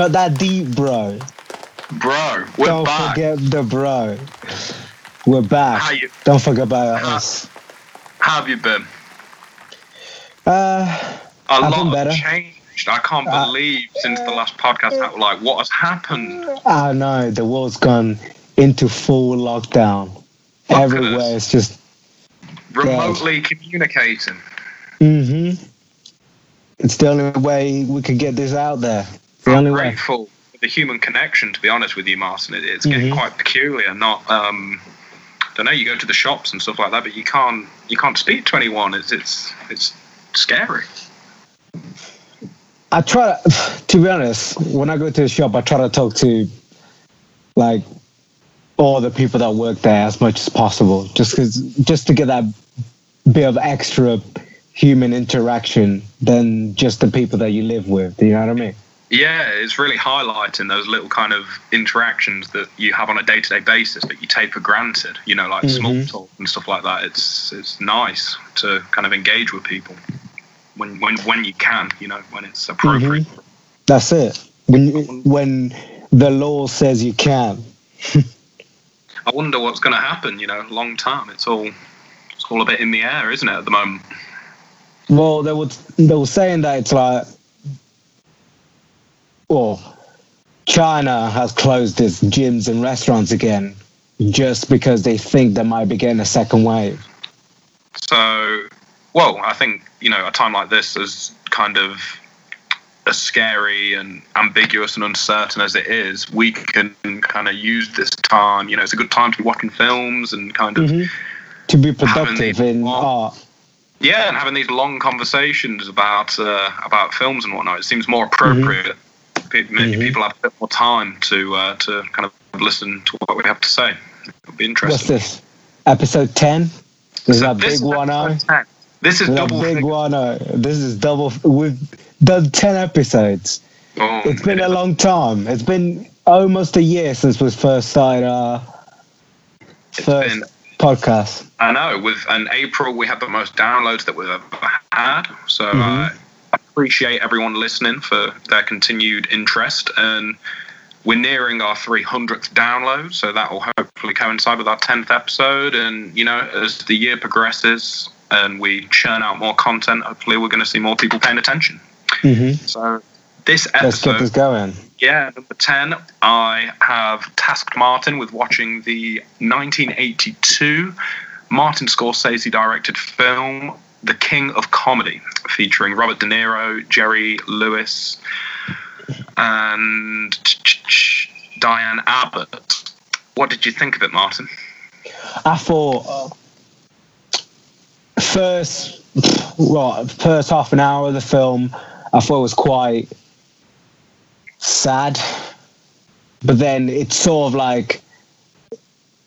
not that deep, bro. bro. We're Don't back. forget the bro. We're back. How you- Don't forget about How- us. How have you been? Uh, A I've lot been has better. changed. I can't Uh, believe since the last podcast, how, like, what has happened? I know the world's gone into full lockdown. Look Everywhere it's just. Remotely communicating. hmm It's the only way we could get this out there. The I'm way. grateful for the human connection, to be honest with you, Martin. It, it's getting Mhm. quite peculiar. Not, um, don't know. You go to the shops and stuff like that, but you can't you can't speak to anyone. It's it's it's scary. I try to, to be honest, when I go to the shop, I try to talk to like all the people that work there as much as possible, just because, just to get that bit of extra human interaction than just the people that you live with. Do you know what I mean? Yeah, it's really highlighting those little kind of interactions that you have on a day to day basis that you take for granted. You know, like small Mhm. talk and stuff like that. It's it's nice to kind of engage with people when when when you can. You know, when it's appropriate. That's it. When when the law says you can. I wonder what's going to happen. You know, long term. It's all it's all a bit in the air, isn't it, at the moment? Well, they was they were saying that it's like, well, China has closed its gyms and restaurants again, just because they think they might be getting a second wave. So, well, I think you know a time like this is kind of as scary and ambiguous and uncertain as it is. We can kind of use this time. You know, it's a good time to be watching films and kind of To be productive in art. yeah, and having these long conversations about uh, about films and whatnot. It seems more appropriate. Pe- Maybe Mhm. people have a bit more time to uh, to kind of listen to what we have to say. It'll be interesting. What's this? Episode ten. This is So a this big one. oh. 10. This is This a double. big one. oh. This is double. We've done ten episodes. Oh, It's been it a long time. It's been almost a year since we first started our It's first been podcast. I know. With an April, we had the most downloads that we've ever had. So Mhm. I appreciate everyone listening for their continued interest. And we're nearing our 300th download, so that will hopefully coincide with our 10th episode. And you know, as the year progresses and we churn out more content, hopefully we're going to see more people paying attention. hmm So this Let's get episode this going. yeah, number 10, I have tasked Martin with watching the 1982 Martin Scorsese directed film, The King of Comedy, featuring Robert De Niro, Jerry Lewis, and Diahnne Abbott. What did you think of it, Martin? I thought uh, first, well, first half an hour of the film, I thought it was quite sad, but then it's sort of like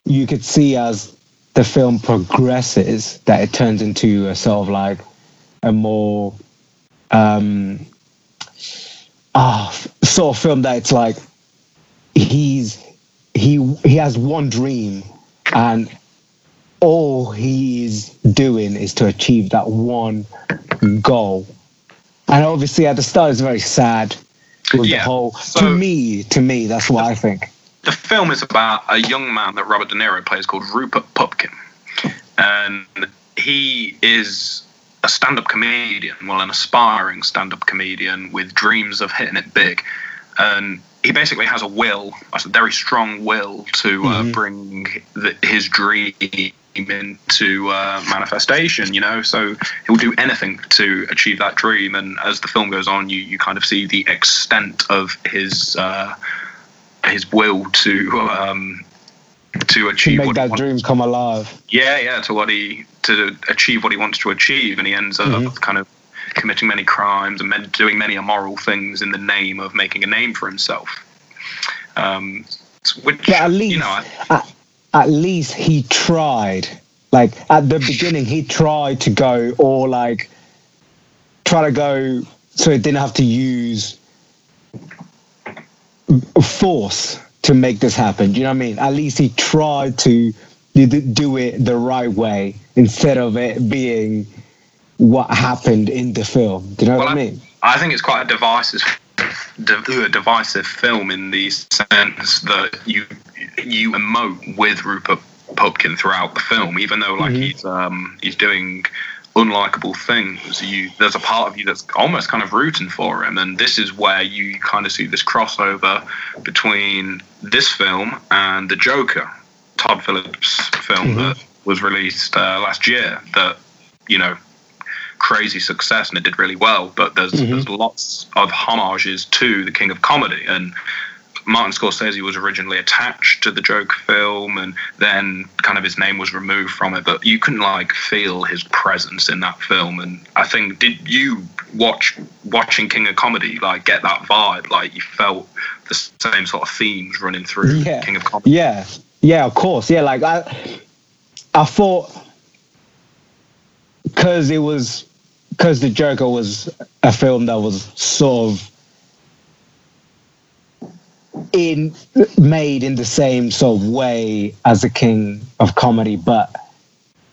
you could see as the film progresses that it turns into a sort of like a more um ah sort of film that it's like he's he he has one dream and all he's doing is to achieve that one goal. And obviously at the start it's very sad with Yeah, the whole so- to me to me that's what i think The film is about a young man that Robert De Niro plays called Rupert Pupkin. And he is a stand up comedian, well, an aspiring stand up comedian with dreams of hitting it big. And he basically has a will, a very strong will to uh, Mhm. bring the, his dream into uh, manifestation, you know. So he'll do anything to achieve that dream. And as the film goes on, you, you kind of see the extent of his. Uh, his will to um, to to achieve make what that dream come alive Yeah, yeah, to what he to achieve what he wants to achieve, and he ends up Mhm. kind of committing many crimes and doing many immoral things in the name of making a name for himself. Um, which But at least, you know, I- at, at least he tried. Like at the beginning, he tried to go or like try to go so he didn't have to use force to make this happen. Do you know what I mean? At least he tried to do- it the right way instead of it being what happened in the film. Do you know Well, what I mean? I think it's quite a divisive, a divisive film in the sense that you you emote with Rupert Pupkin throughout the film, even though like mm-hmm. he's um, he's doing unlikable things. You there's a part of you that's almost kind of rooting for him, and this is where you kind of see this crossover between this film and the Joker, Todd Phillips film mm-hmm. that was released uh, last year. That you know crazy success and it did really well. But there's mm-hmm. there's lots of homages to the King of Comedy, and Martin Scorsese was originally attached to the Joker film, and then kind of his name was removed from it. But you can like feel his presence in that film, and I think did you watch watching King of Comedy like get that vibe? Like you felt the same sort of themes running through yeah. King of Comedy. Yeah, yeah, of course. Yeah, like I, I thought because it was because the Joker was a film that was sort of in made in the same sort of way as the King of Comedy, but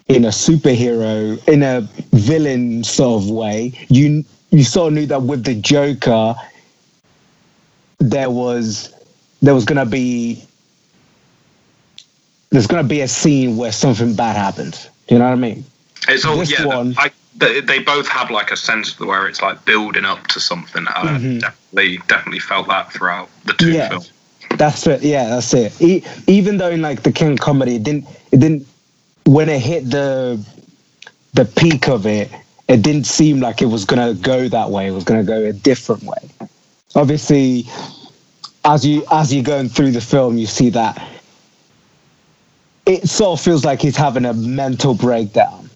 in a superhero, in a villain sort of way. You you sort of knew that with the Joker, there was there was gonna be there's gonna be a scene where something bad happens. Do you know what I mean? It's all this yeah. One, I, they, they both have like a sense where it's like building up to something. I mm-hmm. definitely definitely felt that throughout the two yeah, films. That's it. Yeah, that's it. even though in like the King comedy, it didn't it didn't when it hit the the peak of it, it didn't seem like it was gonna go that way. It was gonna go a different way. Obviously, as you as you're going through the film, you see that it sort of feels like he's having a mental breakdown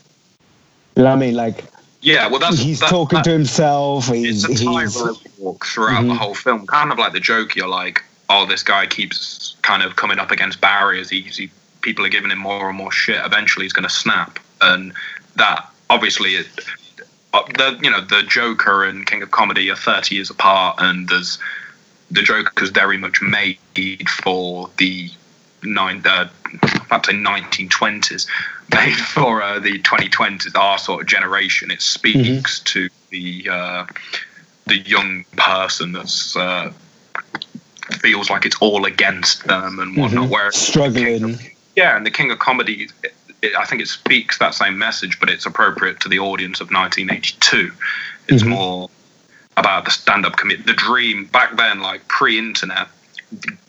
you know what I mean? Like, yeah, well, that's he's that, talking that, to himself. He's, it's a tightrope walk throughout mm-hmm. the whole film, kind of like the joke. You're like, oh, this guy keeps kind of coming up against barriers. He, he people are giving him more and more shit. Eventually, he's going to snap, and that obviously it. Uh, the you know the Joker and King of Comedy are 30 years apart, and there's the Joker's very much made for the nine, uh, I'd say 1920s, made for uh, the 2020s, our sort of generation. It speaks mm-hmm. to the uh, the young person that's uh, feels like it's all against them and whatnot. Mm-hmm. Where struggling, of, yeah, and the King of Comedy. It, it, I think it speaks that same message, but it's appropriate to the audience of 1982. It's mm-hmm. more about the stand-up comedy, the dream back then, like pre-internet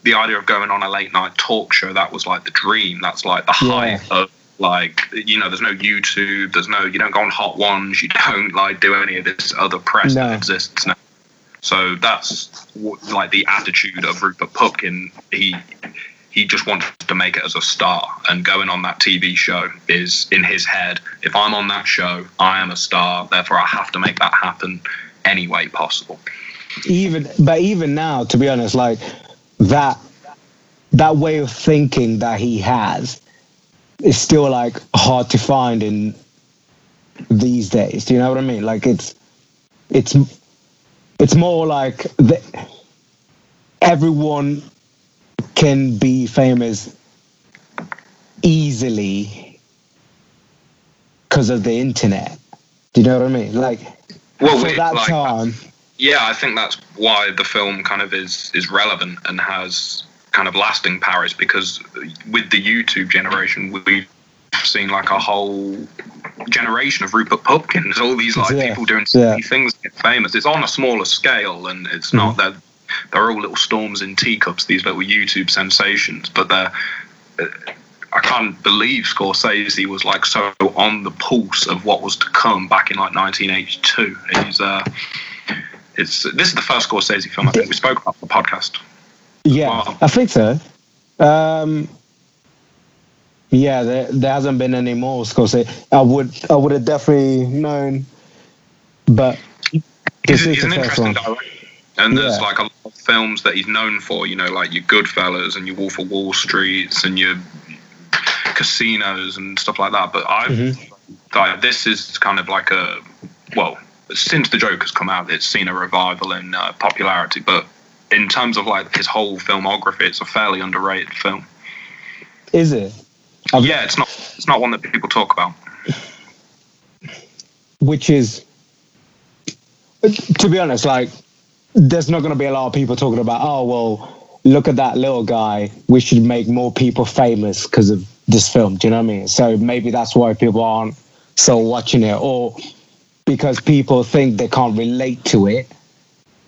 the idea of going on a late night talk show that was like the dream that's like the height yeah. of like you know there's no youtube there's no you don't go on hot ones you don't like do any of this other press no. that exists now. So that's like the attitude of rupert pupkin. He he just wants to make it as a star and going on that tv show is in his head. If i'm on that show i am a star therefore i have to make that happen any way possible. Even but even now to be honest like that that way of thinking that he has is still like hard to find in these days. Do you know what I mean? Like it's it's it's more like the, everyone can be famous easily because of the internet. Do you know what I mean? Like well, for that like, time yeah, I think that's why the film kind of is is relevant and has kind of lasting powers because with the YouTube generation, we've seen like a whole generation of Rupert Pupkins, all these like yeah. people doing yeah. things get famous. It's on a smaller scale, and it's mm-hmm. not that they're all little storms in teacups. These little YouTube sensations, but they're. I can't believe Scorsese was like so on the pulse of what was to come back in like 1982. He's uh, it's this is the first Scorsese film I think we spoke about on the podcast. Yeah, wow. I think so. Um, yeah, there, there hasn't been any more Scorsese. I would I would have definitely known, but this he's, is he's an interesting one. director. And there's yeah. like a lot of films that he's known for, you know, like your Goodfellas and your Wolf of Wall Streets and your casinos and stuff like that. But I've mm-hmm. like, this is kind of like a well, since the Joker's come out, it's seen a revival in uh, popularity. But in terms of like his whole filmography, it's a fairly underrated film. Is it? I've yeah, it's not. It's not one that people talk about. Which is, to be honest, like there's not going to be a lot of people talking about, oh well, look at that little guy. We should make more people famous because of this film. Do you know what I mean? So maybe that's why people aren't so watching it, or because people think they can't relate to it.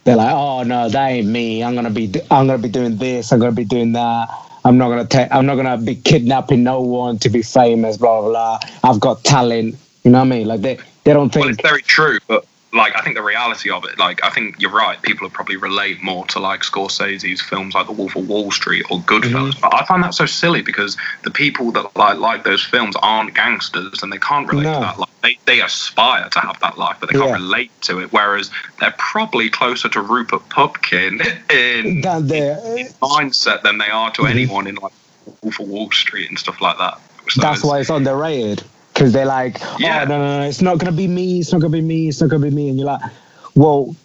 They're like, oh no, that ain't me. I'm gonna be, I'm gonna be doing this. I'm gonna be doing that. I'm not gonna take. I'm not gonna be kidnapping no one to be famous. Blah blah. blah. I've got talent. You know what I mean? Like they, they don't think. Well, it's very true, but like I think the reality of it, like I think you're right. People would probably relate more to like Scorsese's films like The Wolf of Wall Street or Goodfellas. Mm-hmm. But I find that so silly because the people that like like those films aren't gangsters and they can't relate No. to that. Like they, they aspire to have that life, but they can't Yeah. relate to it. Whereas they're probably closer to Rupert Pupkin in that they're, mindset than they are to Mhm. anyone in like Wolf of Wall Street and stuff like that. So that's why it's underrated because they're like, Yeah. oh no, no, no, it's not gonna be me. It's not gonna be me. It's not gonna be me. And you're like, well,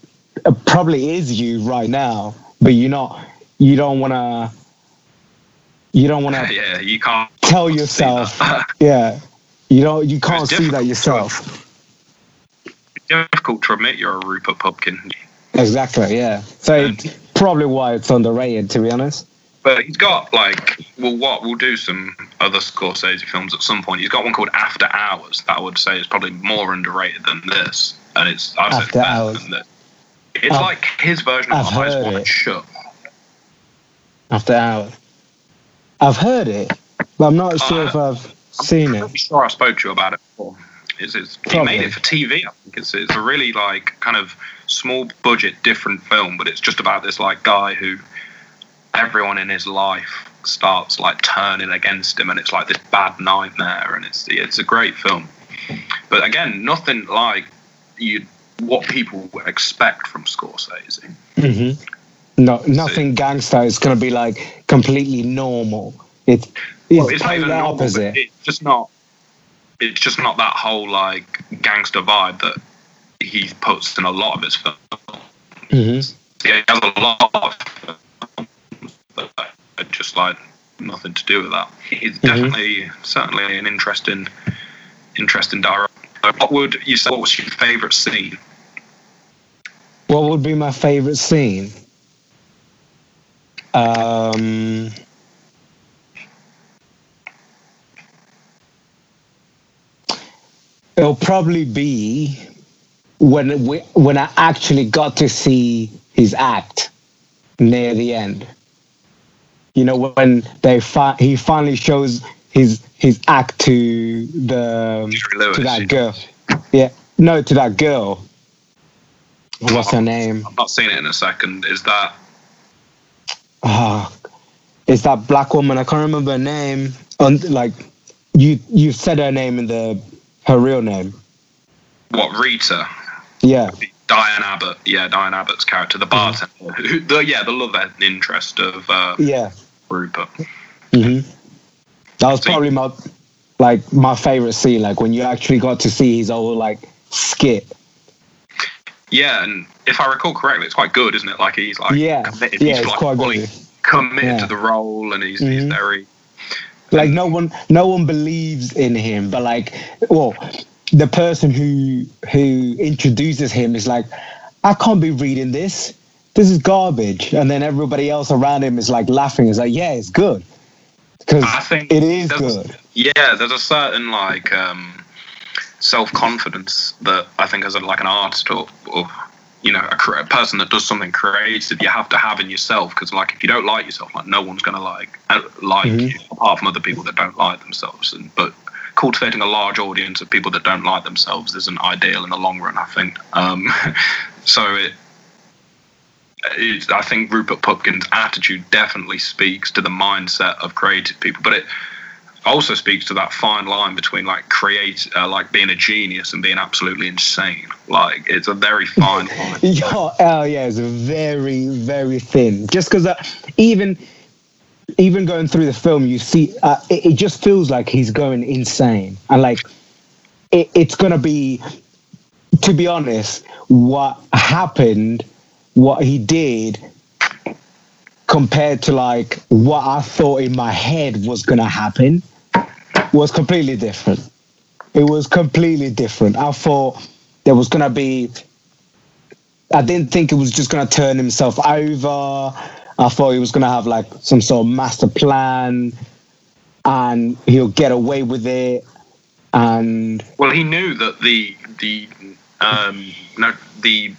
uh, it probably is you right now, but you're not. You don't wanna. You don't wanna yeah, you can't tell yourself. Yeah, you don't. You can't see that to- yourself. It's difficult to admit you're a Rupert Pupkin. Exactly. Yeah. So it's probably why it's underrated, to be honest. But he's got like, well, what we'll do some other Scorsese films at some point. He's got one called After Hours that I would say is probably more underrated than this, and it's I'd After Hours. It's I've- like his version of I've Eyes Wide it. Shut. After hours, I've heard it, but I'm not sure Uh, if I've seen I'm it. pretty sure I spoke to you about it before. It's, it's, he made it for TV. I think it's, it's a really like kind of small budget, different film, but it's just about this like guy who everyone in his life starts like turning against him, and it's like this bad nightmare, and it's it's a great film. But again, nothing like you what people expect from Scorsese. hmm No, nothing gangster is gonna be like completely normal. It's it's, Well, it's not even the normal, opposite. it's just not. It's just not that whole like gangster vibe that he puts in a lot of his films. hmm He has a lot of are just like nothing to do with that. He's Mhm. definitely, certainly an interesting, interesting director. What would you say? What was your favourite scene? What would be my favorite scene? Um, it'll probably be when we, when I actually got to see his act near the end. You know when they fi- he finally shows his his act to the Lewis. to that girl. Yeah, no, to that girl. What's her Oh. name? I've not seen it in a second. Is that Ah, it's that black woman. I can't remember her name. Un like you, you said her name in the her real name. what Rita? Yeah, Diahnne Abbott. Yeah, Diahnne Abbott's character, the bartender. Who, the, yeah, the love interest of uh, yeah. Rupert. hmm That was probably my like my favorite scene. Like when you actually got to see his whole like skit. Yeah, and if I recall correctly, it's quite good, isn't it? Like he's like yeah, committed. yeah, he's like quite good. committed Yeah. to the role, and he's, he's Mhm. very like no one no one believes in him but like well the person who who introduces him is like i can't be reading this this is garbage and then everybody else around him is like laughing it's like yeah it's good because I think it is good Yeah, there's a certain like um, self confidence that I think as a, like an artist or, or you know a, a person that does something creative, you have to have in yourself because like if you don't like yourself, like no one's gonna like uh, like Mhm. you apart from other people that don't like themselves. And but cultivating a large audience of people that don't like themselves isn't ideal in the long run. I think. Um, so it. I think Rupert Pupkin's attitude definitely speaks to the mindset of creative people, but it also speaks to that fine line between like create, uh, like being a genius and being absolutely insane. Like it's a very fine line. Yo, oh yeah it's very very thin just because uh, even even going through the film you see uh, it, it just feels like he's going insane and like it, it's gonna be to be honest what happened what he did compared to like what i thought in my head was gonna happen was completely different it was completely different i thought there was gonna be I didn't think it was just gonna turn himself over. I thought he was gonna have like some sort of master plan, and he'll get away with it. And Well, he knew that the the um, no the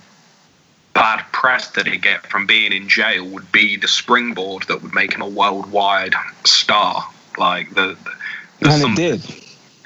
bad press that he'd get from being in jail would be the springboard that would make him a worldwide star. Like the, the and some- it did.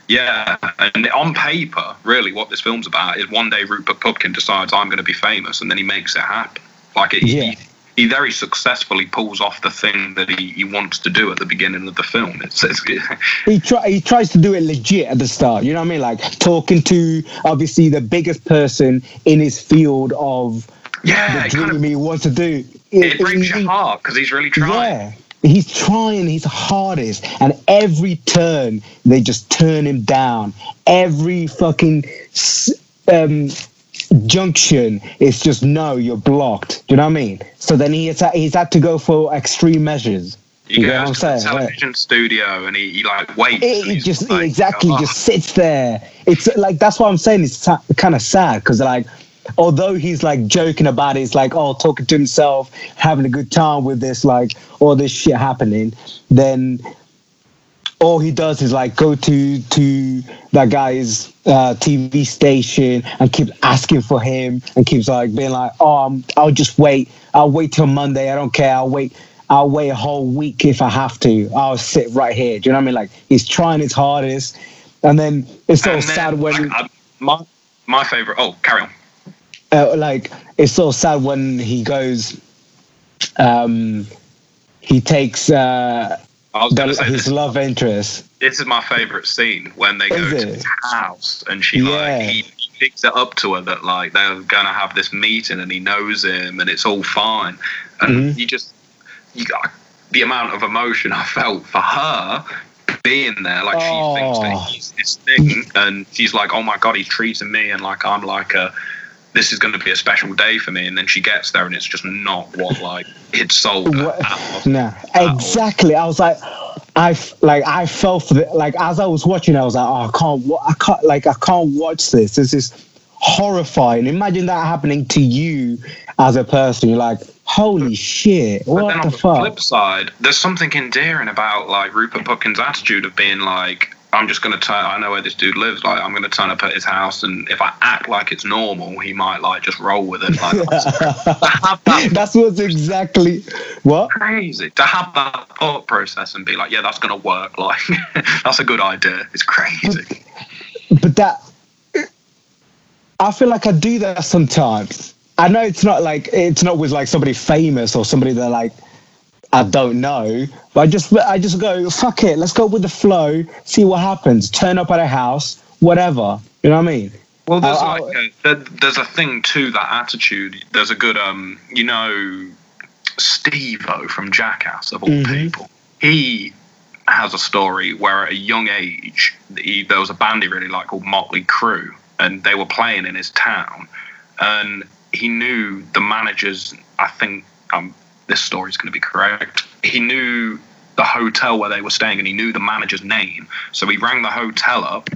Yeah, and on paper, really, what this film's about is one day Rupert Pupkin decides I'm going to be famous, and then he makes it happen. Like it, Yeah. he, he very successfully pulls off the thing that he, he wants to do at the beginning of the film. It's, it's he try he tries to do it legit at the start. You know what I mean? Like talking to obviously the biggest person in his field of yeah, the it kind dream of wants to do. it breaks he- your heart because he's really trying. Yeah. He's trying his hardest, and every turn they just turn him down. Every fucking um, junction, it's just no, you're blocked. Do you know what I mean? So then he has, he's had to go for extreme measures. You goes what I'm to the saying? Yeah. television studio and he, he like waits. It, just like, exactly "Oh." just sits there. It's like that's what I'm saying. It's kind of sad because like although he's like joking about it, it's like oh talking to himself, having a good time with this like all this shit happening. Then all he does is like go to to that guy's uh, TV station and keep asking for him and keeps like being like oh I'm, I'll just wait. I'll wait till Monday. I don't care. I'll wait. I'll wait a whole week if I have to. I'll sit right here. Do you know what I mean? Like he's trying his hardest, and then it's so sad when like, I- my my favorite. Oh, carry on. Uh, like it's so sad when he goes. Um, he takes uh, I was going the, his this, love interest. this is my favorite scene when they go Is to it? his house and she Yeah. like he picks it up to her that like they're gonna have this meeting and he knows him and it's all fine and Mhm. you just you got the amount of emotion I felt for her being there like she thinks Oh. that he's this thing and she's like oh my god he's treating me and like I'm like a this is going to be a special day for me and then she gets there and it's just not what like it's sold her What- at all. Nah, exactly. I was like, I like I felt for the like as I was watching, I was like, oh, I can't, I can't, like I can't watch this. This is horrifying. Imagine that happening to you as a person. You're like, holy shit, But then the on the fuck? flip side, there's something endearing about like Rupert Pupkin's attitude of being like, I'm just gonna turn. I know where this dude lives. Like, I'm gonna turn up at his house, and if I act like it's normal, he might like just roll with it. Like, that's that That's what's exactly what. crazy. To have that thought process and be like, yeah, that's gonna work. Like, that's a good idea. It's crazy. but that I feel like I do that sometimes. I know it's not like it's not with like somebody famous or somebody that like I don't know, but I just I just go fuck it, let's go with the flow, see what happens. Turn up at a house, whatever. You know what I mean? Well, there's I- I- like a, there, there's a thing to that attitude. There's a good um, you know, Steve-O from Jackass of all Mhm. people. He has a story where at a young age, he, there was a band he really liked called Motley Crue, and they were playing in his town, and he knew the managers. I think um, this story's going to be correct. He knew the hotel where they were staying, and he knew the manager's name. So he rang the hotel up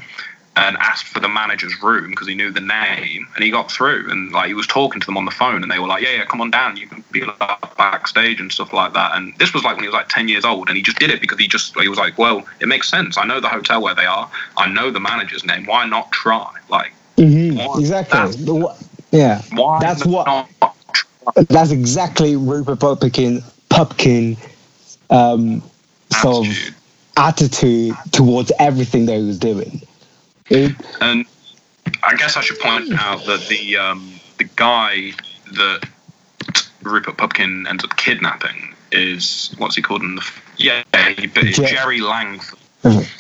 and asked for the manager's room because he knew the name and he got through and like he was talking to them on the phone and they were like yeah yeah come on down you can be like, backstage and stuff like that and this was like when he was like 10 years old and he just did it because he just he was like well it makes sense i know the hotel where they are i know the manager's name why not try like mm-hmm. Exactly. that's- The wha- Yeah, why That's what- not that's exactly Rupert Pupkin Pupkin um, sort of attitude? attitude towards everything that he was doing. It, And I guess I should point out that the um, the guy that Rupert Pupkin ends up kidnapping is what's he called in the yeah he, Jer- Jerry Langford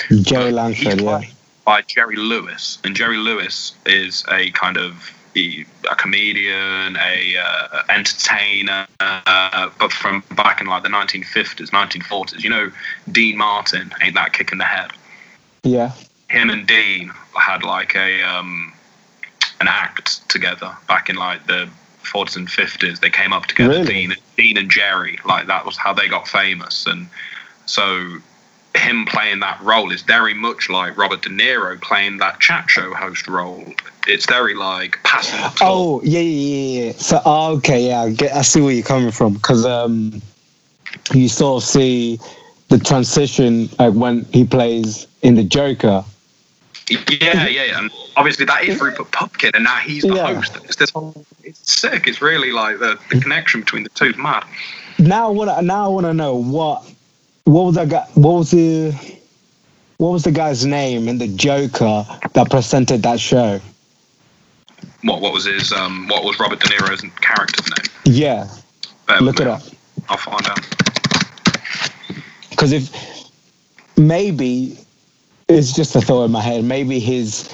Jerry But Langford, yeah. by Jerry Lewis and Jerry Lewis is a kind of he- a comedian a uh, entertainer uh, but from back in like the 1950s 1940s you know Dean Martin ain't that kick in the head Yeah. him and Dean had like a um, an act together back in like the 40s and 50s. They came up together, Really? Dean, Dean and Jerry. Like that was how they got famous. And so him playing that role is very much like Robert De Niro playing that chat show host role. It's very like passive. talk. Oh yeah, yeah, yeah. So oh, okay, yeah, I, get, I see where you're coming from because um, you sort of see the transition like when he plays in the Joker. Yeah, yeah, yeah. And obviously that is Rupert Pupkin, and now he's the Yeah. host. It's this whole, it's sick. It's really like the, the connection between the two is mad. Now to now I want to know what what was that guy? What was the what was the guy's name in the Joker that presented that show? What what was his um what was Robert De Niro's character's name? Yeah, Bear look it up. I'll find out. Because if maybe it's just a thought in my head. Maybe his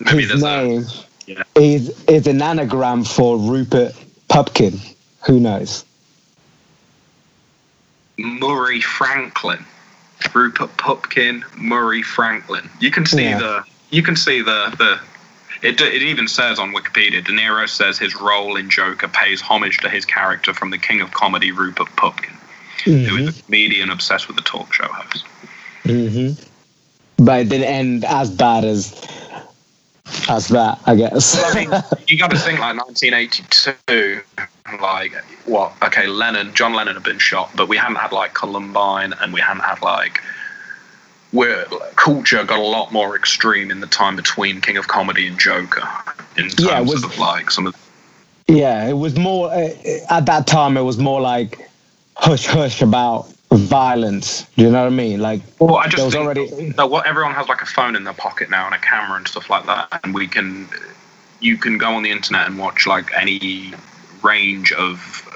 Maybe his there's a name yeah. is is an anagram for Rupert Pupkin. Who knows? Murray Franklin, Rupert Pupkin, Murray Franklin. You can see Yeah. the you can see the the. It, it even says on Wikipedia, De Niro says his role in Joker pays homage to his character from the king of comedy, Rupert Pupkin, who Mm-hmm. is a comedian obsessed with the talk show host. Mm-hmm. But it didn't end as bad as as that, I guess. I mean, you got to think like 1982, like what? Okay, Lennon, John Lennon had been shot, but we hadn't had like Columbine, and we hadn't had like where culture got a lot more extreme in the time between King of Comedy and Joker in terms Yeah, it was- of like some of yeah, it was more uh, at that time. It was more like hush hush about violence. Do you know what I mean? Like Well, I just think already that what everyone has like a phone in their pocket now and a camera and stuff like that, and we can you can go on the internet and watch like any range of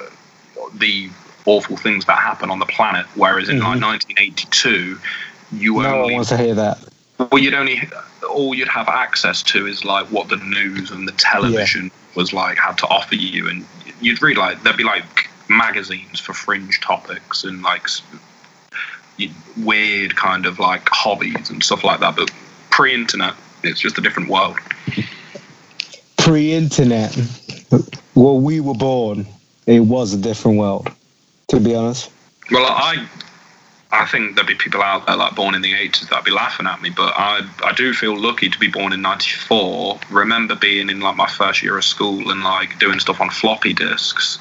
uh, the awful things that happen on the planet. Whereas in like Mhm. 1982, you no one only wants to hear that. well you'd only all you'd have access to is like what the news and the television was like had to offer you, and you'd read like there'd be like magazines for fringe topics and like weird kind of like hobbies and stuff like that. But pre-internet, it's just a different world. Pre-internet, well, we were born. It was a different world. To be honest. Well, I I think there'd be people out there like born in the 80s that'd be laughing at me, but I I do feel lucky to be born in 94. Remember being in like my first year of school and like doing stuff on floppy disks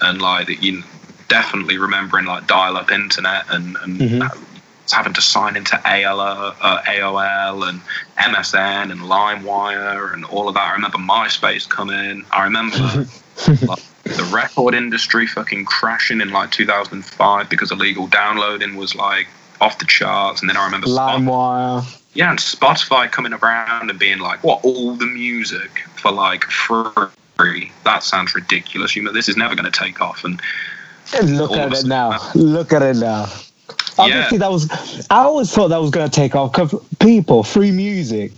and like you definitely remembering like dial-up internet and, and Mhm. having to sign into AL, uh, AOL and MSN and LimeWire and all of that. I remember MySpace coming. I remember like, the record industry fucking crashing in like 2005 because illegal downloading was like off the charts. And then I remember Spotify, LimeWire. yeah, and Spotify coming around and being like, what, all the music for like free? That sounds ridiculous. You know, this is never going to take off. And Look at it now. uh, Look at it now. Yeah. Obviously, that was. I always thought that was going to take off because people, free music.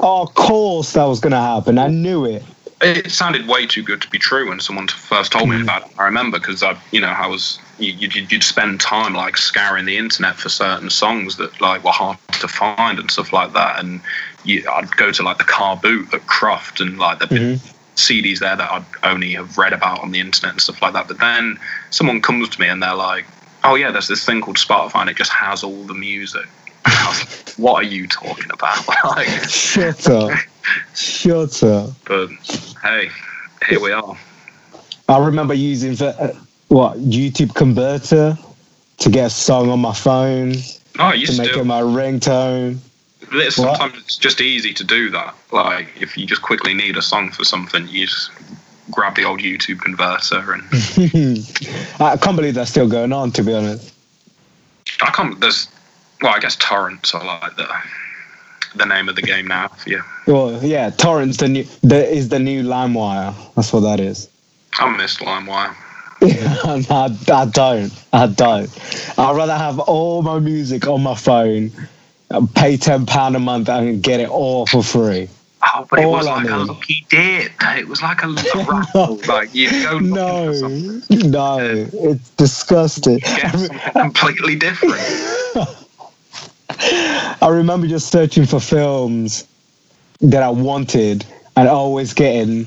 Oh, of course, that was going to happen. I knew it. it sounded way too good to be true when someone first told me about it. I remember because I, you know, I was you, you'd, you'd spend time like scouring the internet for certain songs that like were hard to find and stuff like that, and you, I'd go to like the car boot at Croft and like there'd been CDs there that I'd only have read about on the internet and stuff like that. But then someone comes to me and they're like, "Oh yeah, there's this thing called Spotify and it just has all the music." And I was like, what are you talking about? like, Shut up. Shut up. but hey, here we are. I remember using the, uh, what YouTube converter to get a song on my phone Oh, I to to make it my ringtone. Sometimes it's just easy to do that. Like if you just quickly need a song for something, you just grab the old YouTube converter and I can't believe that's still going on. To be honest. I can't. There's well, I guess torrents are like the the name of the game now. Yeah, Well, yeah, torrents the new the, is the new LimeWire. That's what that is. I missed LimeWire. I, I don't. I don't. I'd rather have all my music on my phone, pay ten pound a month, and get it all for free. Oh, but it All was I like a lucky dip. It was like a, a raffle. like you go No, no, it's disgusting. completely different. I remember just searching for films that I wanted and always getting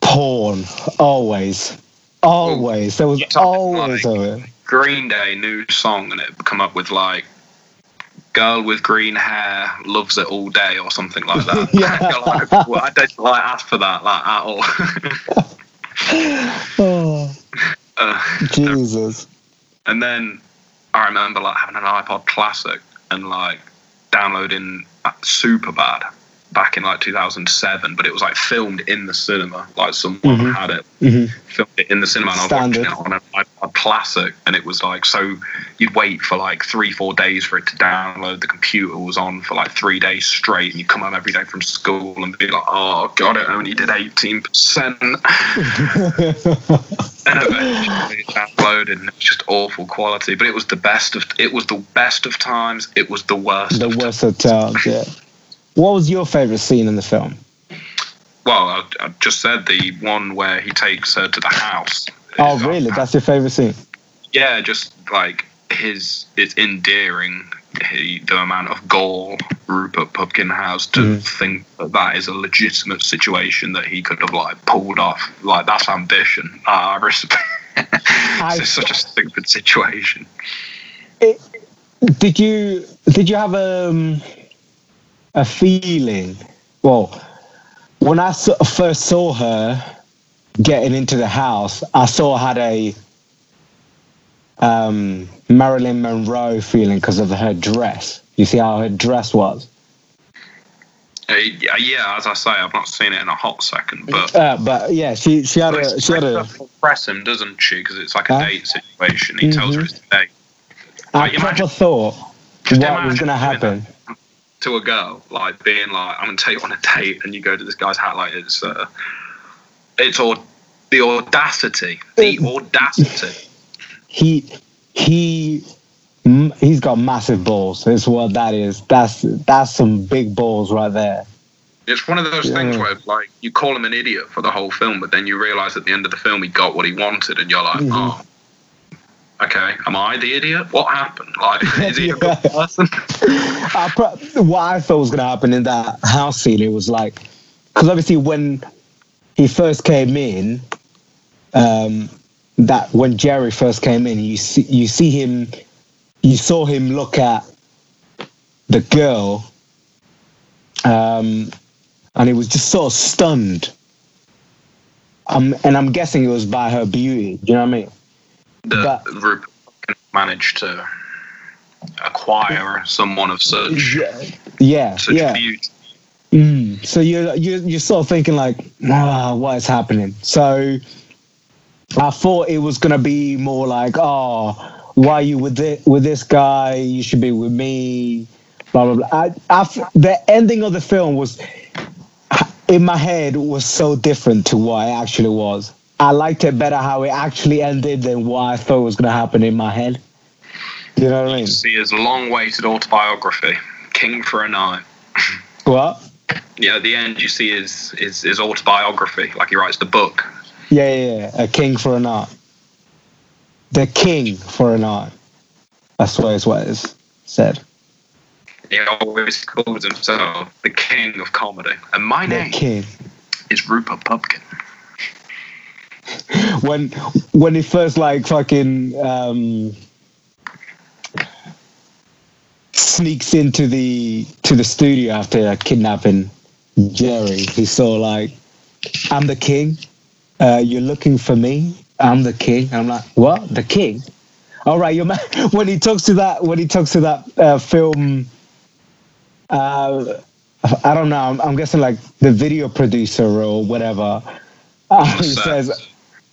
porn. Always. Always. There was always like- it. Green Day new song, and it would come up with like girl with green hair loves it all day or something like that. Yeah. Like, well, I don't like ask for that like at all. Oh, uh, Jesus. and then I remember like having an iPod Classic and like downloading Superbad back in like 2007, but it was like filmed in the cinema. Like someone Mhm. had it hmm filmed it in the cinema and I was watching it on an iPod Classic, and it was like so you'd wait for like three, four days for it to download. The computer was on for like three days straight, and you'd come home every day from school and be like, "Oh God, it only did eighteen percent," and eventually it downloaded, and it was just awful quality. But it was the best of it was the best of times. It was the worst. the of worst of times, yeah. What was your favorite scene in the film? Well, I, I just said the one where he takes her to the house. Oh, Is- really? That's your favorite scene? yeah, just like his, it's endearing. He, the amount of gall Rupert Pupkin has to Mhm. think that that is a legitimate situation that he could have like pulled off. Like that's ambition. I respect. it's such a stupid situation. Did you did you have um, a feeling? Well, when I first saw her getting into the house, I saw I had a um, Marilyn Monroe feeling because of her dress. You see how her dress was. Uh, yeah, as I say, I've not seen it in a hot second, but. Uh, but yeah, she she had a she had a. press him, doesn't she? Because it's like a Huh? date situation. He tells her it's a date. I Like, imagine- thought what was gonna doing happen. To a girl, like being like, "I'm gonna take you on a date," and you go to this guy's hat, like it's, uh, it's or the audacity, the audacity. he he he's got massive balls. Is what that is. That's that's some big balls right there. It's one of those things where like you call him an idiot for the whole film, but then you realise at the end of the film he got what he wanted, and you're like, Mhm. "Oh, okay, am I the idiot? What happened? Like, is he a good person?" I pro- what I thought was gonna happen in that house scene, it was like, because obviously when he first came in, um, that when Jerry first came in, you see you see him, you saw him look at the girl, um, and he was just sort of stunned. Um, and I'm guessing it was by her beauty. Do you know what I mean? That But- Rupert managed to acquire someone of such Yeah, such yeah. beauty. Mm. So you're you're you're sort of thinking like, ah, what is happening? So I thought it was gonna be more like, oh, why are you with this, with this guy? You should be with me. Blah blah blah. I, the ending of the film was in my head was so different to what it actually was. I liked it better how it actually ended than what I thought was gonna happen in my head. You know what I mean? See his long-awaited autobiography, King for a Night. What? Yeah, at the end you see his, his his autobiography, like he writes the book. Yeah, yeah, yeah. A king for a art. The king for an art. That's what is what is said. He always calls himself the king of comedy, and my The name king. is Rupert Pupkin. When when he first like fucking um sneaks into the to the studio after kidnapping Jerry, he saw like I'm the king. Uh, you're looking for me. I'm the king. I'm like, what? The king? All right, you're ma- when he talks to that when he talks to that uh, film. Uh, I don't know. I'm, I'm guessing like the video producer or whatever. Uh, he says,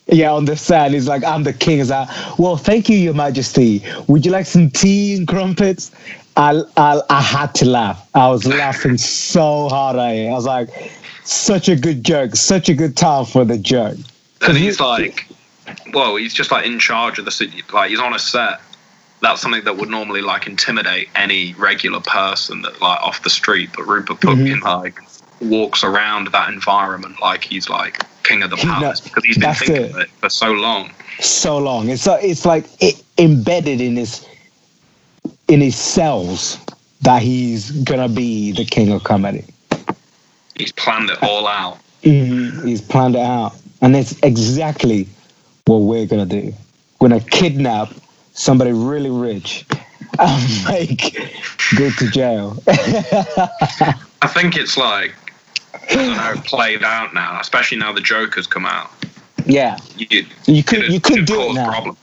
"Yeah, on the set, he's like, I'm the king." Is that? Well, thank you, Your Majesty. Would you like some tea and crumpets? I, I, I had to laugh. I was laughing so hard at it. I was like, such a good joke, such a good time for the joke. And he- he's like, well, he's just like in charge of the city. Like he's on a set. That's something that would normally like intimidate any regular person that like off the street. But Rupert Pupkin mm-hmm. like walks around that environment like he's like king of the He palace knows- because he's been thinking it. of it for so long. so long. It's uh, it's like it, embedded in his in his cells that he's gonna be the king of comedy. He's planned it all out. Mhm. He's planned it out, and it's exactly what we're gonna do. We're gonna kidnap somebody really rich, and make go to jail. I think it's like I don't know, played out now, especially now the Joker's come out. yeah, You, you could you could do it now. Problems.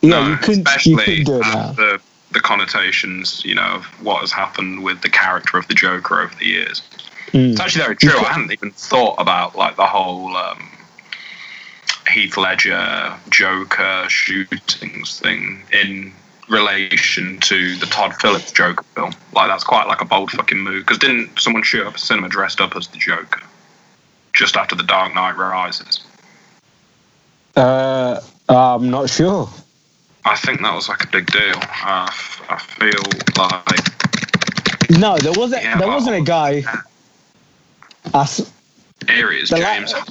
Yeah, no, you could you especially could do it now. after the connotations, you know, of what has happened with the character of the Joker over the years. Mm. It's actually very true. I hadn't even thought about like the whole um, Heath Ledger Joker shootings thing in relation to the Todd Phillips Joker film. Like that's quite like a bold fucking move. Because didn't someone shoot up a cinema dressed up as the Joker just after the Dark Knight Rises? Uh, I'm not sure. I think that was like a big deal. Uh, f- I feel like No, there wasn't. Yeah, there well- wasn't a guy. As, Aries The la-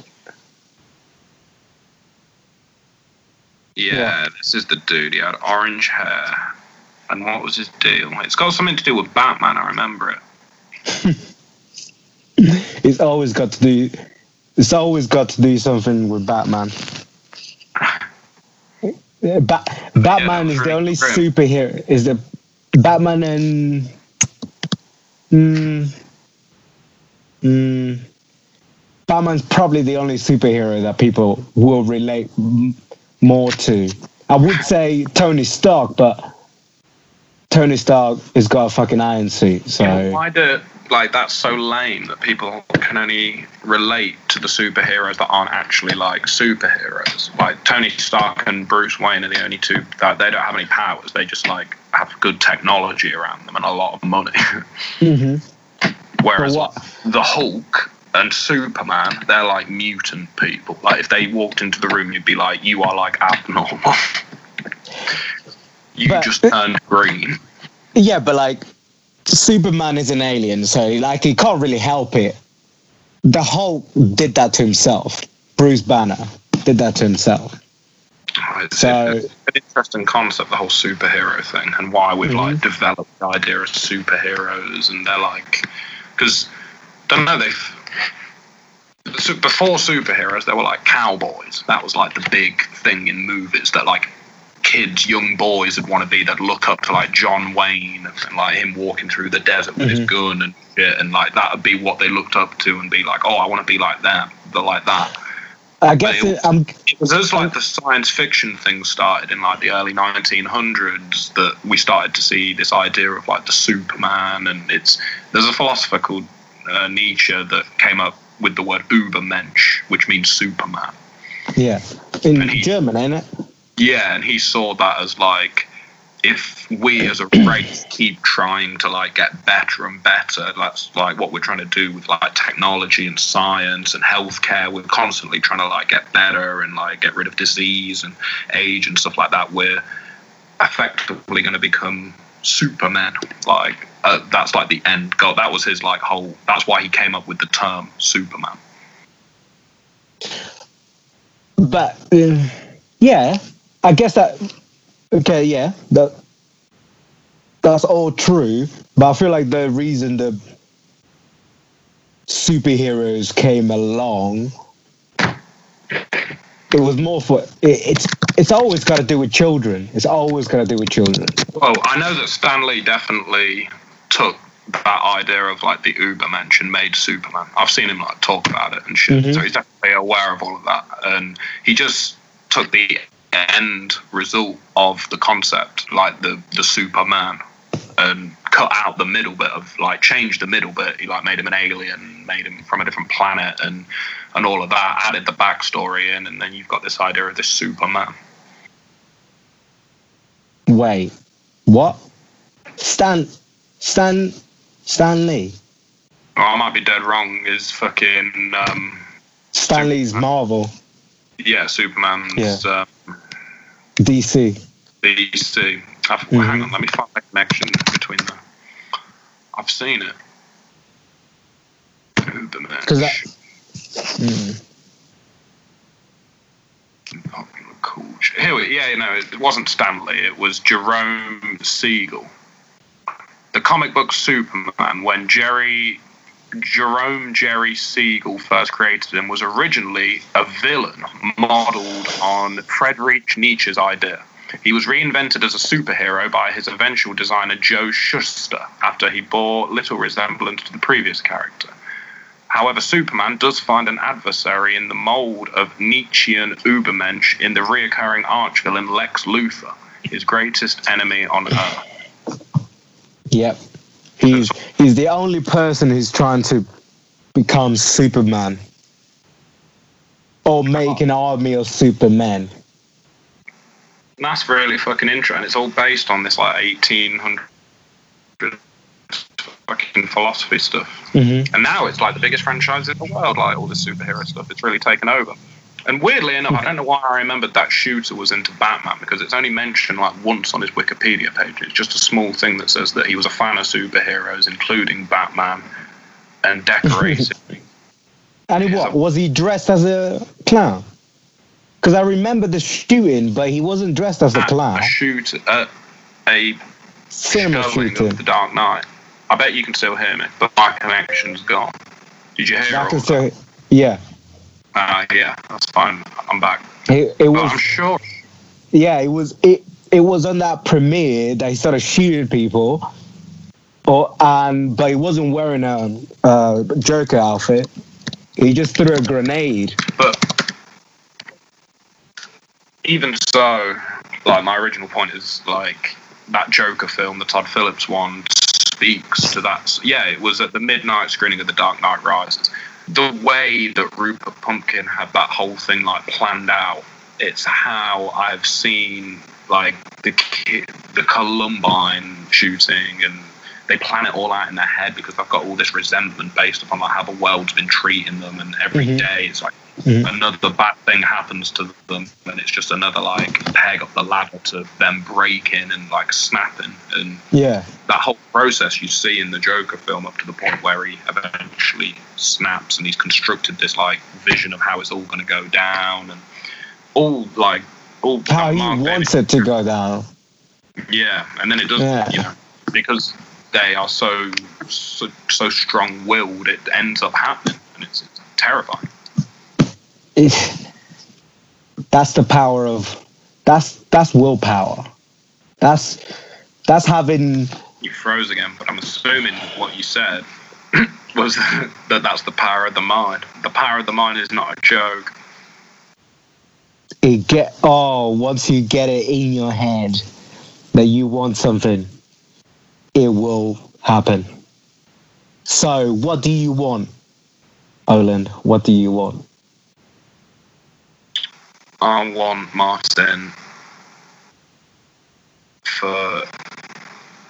yeah, Yeah. this is the dude. He had orange hair. And what was his deal? It's got something to do with Batman, I remember it. it's always got to do. It's always got to do something with Batman. Ba- Batman is the only grim. superhero. Is the Batman and mm, mm, Batman's probably the only superhero that people will relate more to. I would say Tony Stark, but Tony Stark has got a fucking iron suit, so. Yeah, why do like that's so lame that people can only relate to the superheroes that aren't actually like superheroes. Like Tony Stark and Bruce Wayne are the only two that they don't have any powers. They just like have good technology around them and a lot of money. Mhm. Whereas like, the Hulk and Superman, they're like mutant people. Like if they walked into the room, you'd be like, "You are like abnormal. you But- just turned green." Yeah, but like Superman is an alien, so like he can't really help it. The Hulk did that to himself. Bruce Banner did that to himself. It's, So- it's an interesting concept, the whole superhero thing, and why we've like Mm-hmm. developed the idea of superheroes, and they're like, because don't know they've. So before superheroes, there were like cowboys. That was like the big thing in movies that like kids, young boys would want to be. They'd look up to like John Wayne and like him walking through the desert with his Mhm. gun and shit, and like that would be what they looked up to and be like, oh, I want to be like them. They're like that. I guess it, I'm It was as like the science fiction thing started in like the early 1900s that we started to see this idea of like the Superman, and it's there's a philosopher called uh, Nietzsche that came up with the word Übermensch, which means Superman. yeah in he- German, ain't it? Yeah, and he saw that as like if we as a race keep trying to like get better and better, that's like what we're trying to do with like technology and science and healthcare. We're constantly trying to like get better and like get rid of disease and age and stuff like that. We're effectively going to become supermen. Like uh, that's like the end goal. That was his like whole. That's why he came up with the term Superman. But uh, yeah, I guess that. Okay, yeah, that that's all true. But I feel like the reason the superheroes came along, it was more for it, it's it's always got to do with children. It's always got to do with children. Well, I know that Stanley definitely took that idea of like the Ubermensch and made Superman. I've seen him like talk about it and shit, Mhm. so he's definitely aware of all of that. And he just took the end result of the concept, like the the Superman, and cut out the middle bit of like changed the middle bit. He like made him an alien, made him from a different planet, and and all of that. Added the backstory in, and then you've got this idea of this Superman. Wait, what? Stan, Stan, Stan Lee. Oh, I might be dead wrong. Is fucking um, Stan Lee's Marvel, yeah, Superman's uh, DC. DC. I've, Mhm. Hang on, let me find the connection between them. I've seen it. Ubermensch. 'Cause that- Mm. Popular. Here, we, yeah, no, it wasn't Stan Lee. It was Jerome Siegel. The comic book Superman, when Jerry Jerome Jerry Siegel first created him, was originally a villain modeled on Friedrich Nietzsche's idea. He was reinvented as a superhero by his eventual designer Joe Shuster after he bore little resemblance to the previous character. However, Superman does find an adversary in the mold of Nietzschean Ubermensch in the reoccurring arch-villain Lex Luthor, his greatest enemy on Earth. Yep. He's he's the only person who's trying to become Superman. Or make an army of Supermen. And that's really fucking interesting. It's all based on this like 1800 fucking philosophy stuff. Mm-hmm. And now it's like the biggest franchise in the world, like all this superhero stuff. It's really taken over. And weirdly enough, I don't know why I remembered that Shooter was into Batman because it's only mentioned like once on his Wikipedia page. It's just a small thing that says that he was a fan of superheroes, including Batman, and decorated. And he what? so- Was he dressed as a clown? Because I remember the shooting, but he wasn't dressed as a clown. a shoot at uh, a Cinema showing shooting. of The Dark Knight. I bet you can still hear me, but my connection's gone. Did you hear I can that? say, yeah. Uh, yeah, that's fine. I'm back. It, it was I'm sure. yeah, it was it it was on that premiere that he started shooting people. Or and but he wasn't wearing a, a Joker outfit. He just threw a grenade. But even so, like my original point is like that Joker film, the Todd Phillips one, speaks to that. Yeah, it was at the midnight screening of The Dark Knight Rises. The way that Rupert Pupkin had that whole thing like planned out, it's how I've seen like the the Columbine shooting and they plan it all out in their head because they've got all this resentment based upon like how the world's been treating them and every day Mhm. it's like Mhm. another bad thing happens to them and it's just another like peg up the ladder to them breaking and like snapping and Yeah. that whole process you see in the Joker film up to the point where he eventually snaps and he's constructed this like vision of how it's all going to go down and all like all How he wants it to go down. yeah, and then it does, Yeah. you know, because they are so so, so strong-willed, it ends up happening, and it's, it's terrifying. It, that's the power of that's that's willpower. That's that's having You froze again, but I'm assuming what you said was that that's the power of the mind. The power of the mind is not a joke. it get oh once you get it in your head that you want something it will happen so what do you want Oland what do you want I want Martin for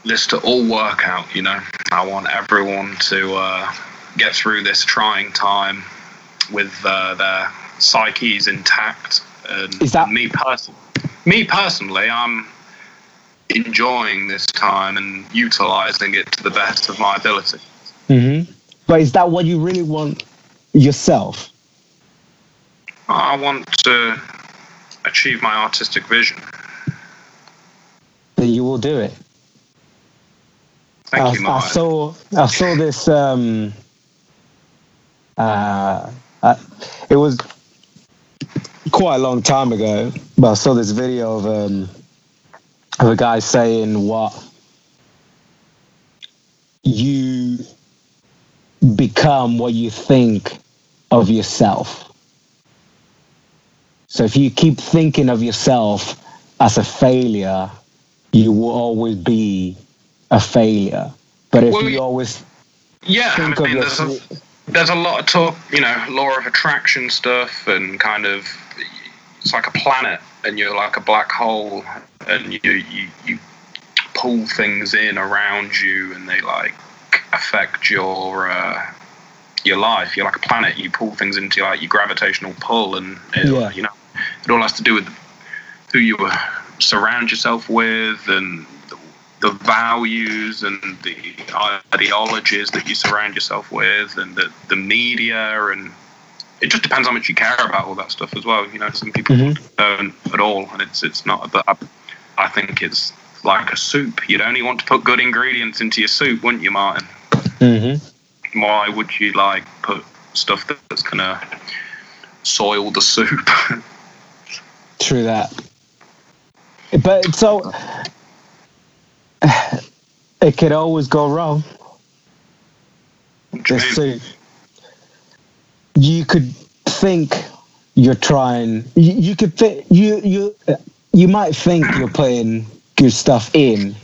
this to all work out. You know, I want everyone to uh, get through this trying time with uh, their psyches intact. And Is that- me personally? Me personally, I'm enjoying this time and utilizing it to the best of my ability. mm-hmm. but is that what you really want yourself I want to achieve my artistic vision. then you will do it. Thank I, you, I saw I saw this um uh, uh it was quite a long time ago but I saw this video of um of a guy saying what you become what you think of yourself so if you keep thinking of yourself as a failure you will always be a failure but if Well, you always Yeah, think I of mean, there's a, there's a lot of talk, you know, law of attraction stuff, and kind of it's like a planet, and you're like a black hole, and you you, you pull things in around you, and they like affect your uh, your life. You're like a planet. You pull things into like your gravitational pull, and it, Yeah. you know, it all has to do with who you uh, surround yourself with, and the, the values and the ideologies that you surround yourself with, and the, the media, and it just depends how much you care about all that stuff as well. You know, some people Mhm. don't at all, and it's it's not. But I, I think it's like a soup. You'd only want to put good ingredients into your soup, wouldn't you, Martin? Mhm. Why would you like put stuff that's gonna soil the soup? true that But so it could always go wrong. What do you Just so you could think you're trying. You, you could think you you you might think you're putting good stuff in.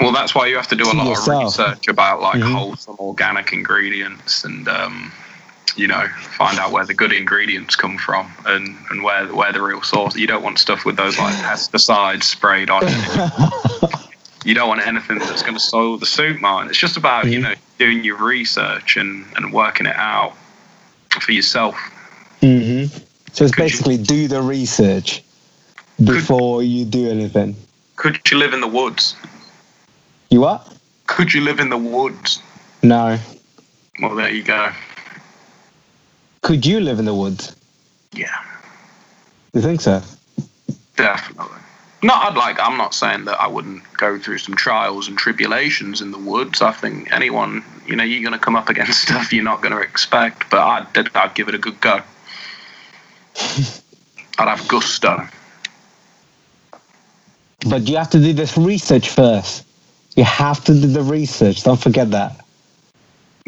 Well, that's why you have to do a lot yourself. of research about like Mhm. wholesome organic ingredients and um, you know find out where the good ingredients come from and, and where where the real source. You don't want stuff with those like pesticides sprayed on it. You don't want anything that's going to soil the soup, man. It's just about you Mhm. know doing your research and, and working it out for yourself. hmm So it's Could you- basically do the research before you do anything. Could you live in the woods? You what? Could you live in the woods? No. Well, there you go. Could you live in the woods? Yeah. You think so? Definitely. Not, I'd like. I'm not saying that I wouldn't go through some trials and tribulations in the woods. I think anyone, you know, you're going to come up against stuff you're not going to expect. But I'd, I'd give it a good go. I'd have gusto. But you have to do this research first. You have to do the research. Don't forget that.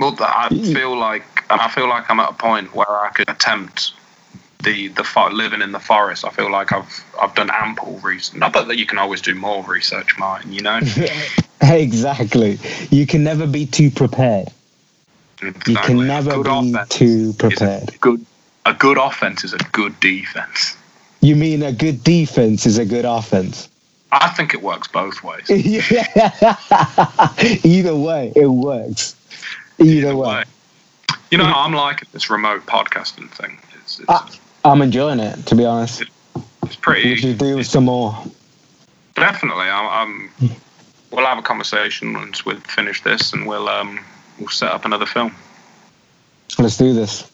Well, I Mm. feel like I feel like I'm at a point where I could attempt the the fo- living in the forest. I feel like I've I've done ample research. Not that you can always do more research, Martin. You know. exactly. You can never be too prepared. You can never be too is a prepared. good a good offense is a good defense. You mean a good defense is a good offense? I think it works both ways. Either way, it works. Either way. You know, I'm liking this remote podcasting thing. It's, it's, Ah. I'm enjoying it, to be honest. it's pretty We should do some more. definitely. I'm, I'm. We'll have a conversation once we've finished this, and we'll um we'll set up another film Let's do this.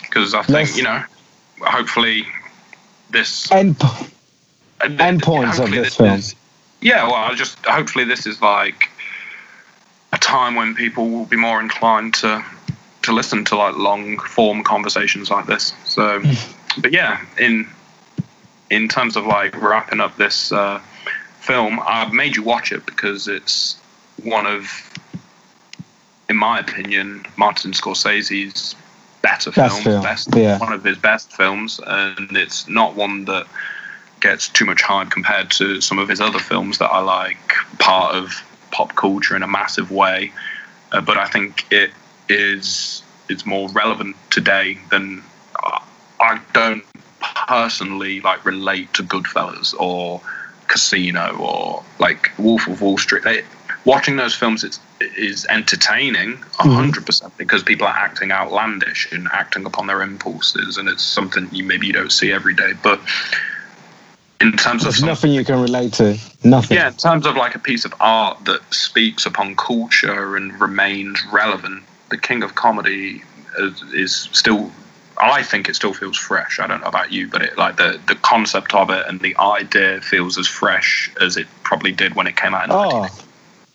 because I think Let's- you know, hopefully this End. uh, end points of hopefully this film. is- yeah, well, I just hopefully this is like a time when people will be more inclined to to listen to like long form conversations like this. So, but yeah, in in terms of like wrapping up this uh, film, I've made you watch it because it's one of, in my opinion, Martin Scorsese's better Best films, film, best yeah. one of his best films, and it's not one that gets too much hype compared to some of his other films that I like, part of pop culture in a massive way. Uh, but I think it is it's more relevant today than I- I don't personally like relate to Goodfellas or Casino or like Wolf of Wall Street. They, watching those films is is entertaining a Mhm. hundred percent because people are acting outlandish and acting upon their impulses, and it's something you maybe you don't see every day. But in terms of some, nothing you can relate to. Nothing. yeah, in terms of like a piece of art that speaks upon culture and remains relevant, the King of Comedy is, is still. I think it still feels fresh. I don't know about you, but it like the the concept of it and the idea feels as fresh as it probably did when it came out. In Oh,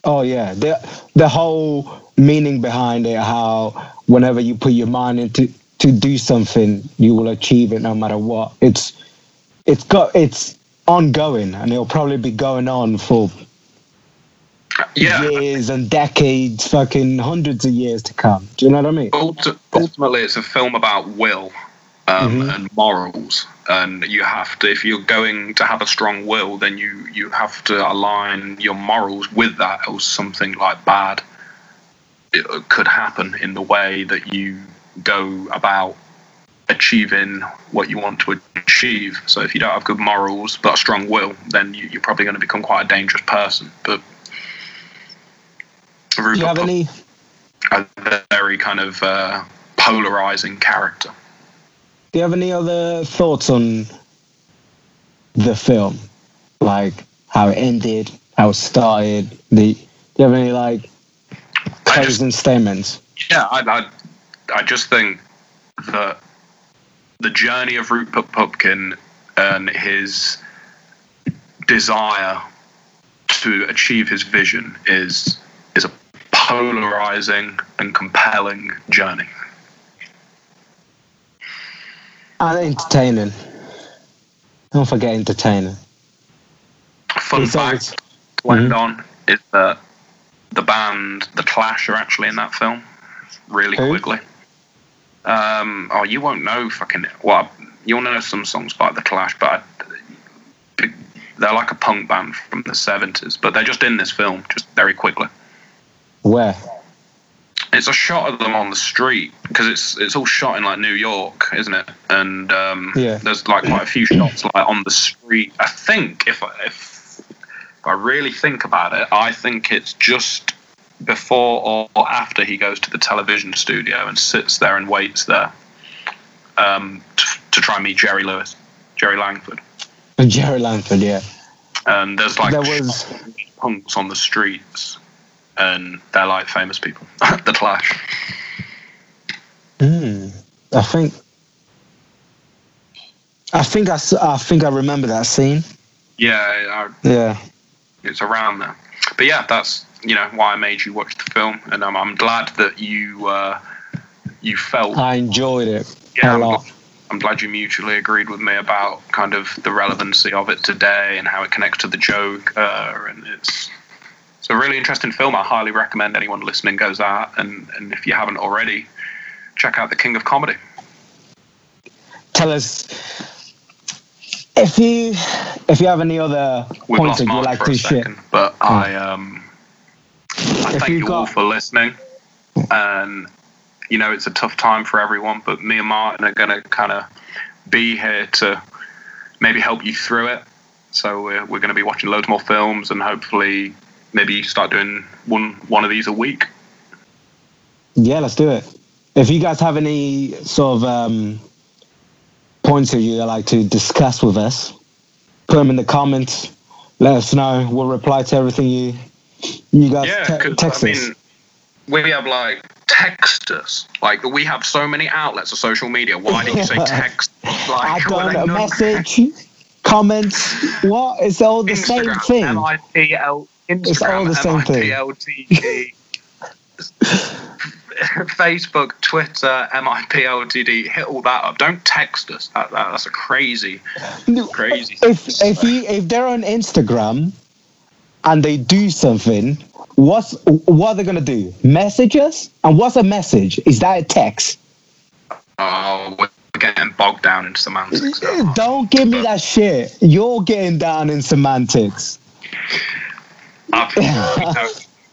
oh yeah. The the whole meaning behind it, how whenever you put your mind into to do something, you will achieve it no matter what. It's it's got it's ongoing, and it'll probably be going on for yeah. years and decades, fucking hundreds of years to come. Do you know what I mean? Ulti- ultimately, it's a film about will um, Mhm. and morals, and you have to. If you're going to have a strong will, then you you have to align your morals with that, or something like bad it could happen in the way that you go about achieving what you want to achieve. So if you don't have good morals but a strong will, then you, you're probably going to become quite a dangerous person. But Do you have any? a very kind of uh, polarizing character. Do you have any other thoughts on the film, like how it ended, how it started? The do you have any like I just- closing statements? Yeah, I, I, I just think that the journey of Rupert Pupkin and his desire to achieve his vision is is a polarizing and compelling journey. And entertaining. Don't forget entertaining. fun It's fact always- end Mhm. on is that the band The Clash are actually in that film. Really Who? quickly. Um, oh, you won't know fucking well. You'll know some songs by The Clash, but I, they're like a punk band from the seventies. But they're just in this film, just very quickly. Where? It's a shot of them on the street because it's it's all shot in like New York, isn't it? And um, Yeah. there's like quite a few shots like on the street. I think if if, if I really think about it, I think it's just before or, after he goes to the television studio and sits there and waits there um, to, to try and meet Jerry Lewis, Jerry Langford. Jerry Langford, yeah. And there's like There was- punks on the streets, and they're like famous people. the Clash. Hmm. I think. I think I, I think I remember that scene. Yeah, I, Yeah. it's around there. But yeah, that's you know why I made you watch the film, and I'm, I'm glad that you uh, you felt. I enjoyed it yeah, a I'm, lot. I'm glad you mutually agreed with me about kind of the relevancy of it today and how it connects to the Joker, and it's it's a really interesting film. I highly recommend anyone listening goes out, and and if you haven't already, check out The King of Comedy. Tell us if you if you have any other We've points that you Mark like to share. second, but I um I If thank you you all for listening. And you know it's a tough time for everyone, but me and Martin are going to kind of be here to maybe help you through it. So we're we're going to be watching loads more films and hopefully maybe start doing one one of these a week. Yeah, let's do it. If you guys have any sort of um, points that you'd like to discuss with us, put them in the comments. Let us know. We'll reply to everything you you guys Yeah, te- text I mean, we have like text us. Like we have so many outlets of social media. Why did you say text? I Like well, done a message, comments. What? It's all the same thing. M-I-P-L, Instagram, It's all the same thing. M-I-P-L-T-D. Facebook, Twitter, M-I-P-L-T-D. Hit all that up. Don't text us. That, that, that's a crazy, crazy. if if you if they're on Instagram and they do something, what's what are they gonna do? Message us? And what's a message? Is that a text? Oh, we're getting bogged down in semantics. now. Don't give me that shit. You're getting down in semantics. You know,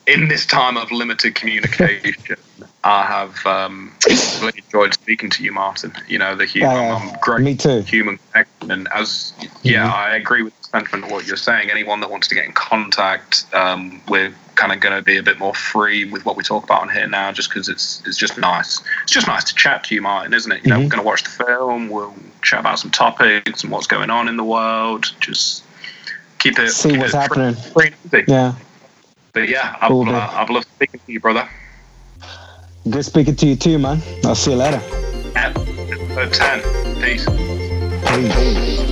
in this time of limited communication, I have um, really enjoyed speaking to you, Martin. You know, the human, I'm great Me too. human connection. And as yeah, Mhm. I agree with sentiment of what you're saying. Anyone that wants to get in contact, um, we're kind of going to be a bit more free with what we talk about on here now, just because it's it's just nice. It's just nice to chat to you, Martin, isn't it? You know, Mhm. we're going to watch the film. We'll chat about some topics and what's going on in the world. Just keep it. See keep what's it happening. Free easy. Yeah. But yeah, I've, Cool. I've loved speaking to you, brother. Good speaking to you too, man. I'll see you later. Episode ten. Peace. Peace.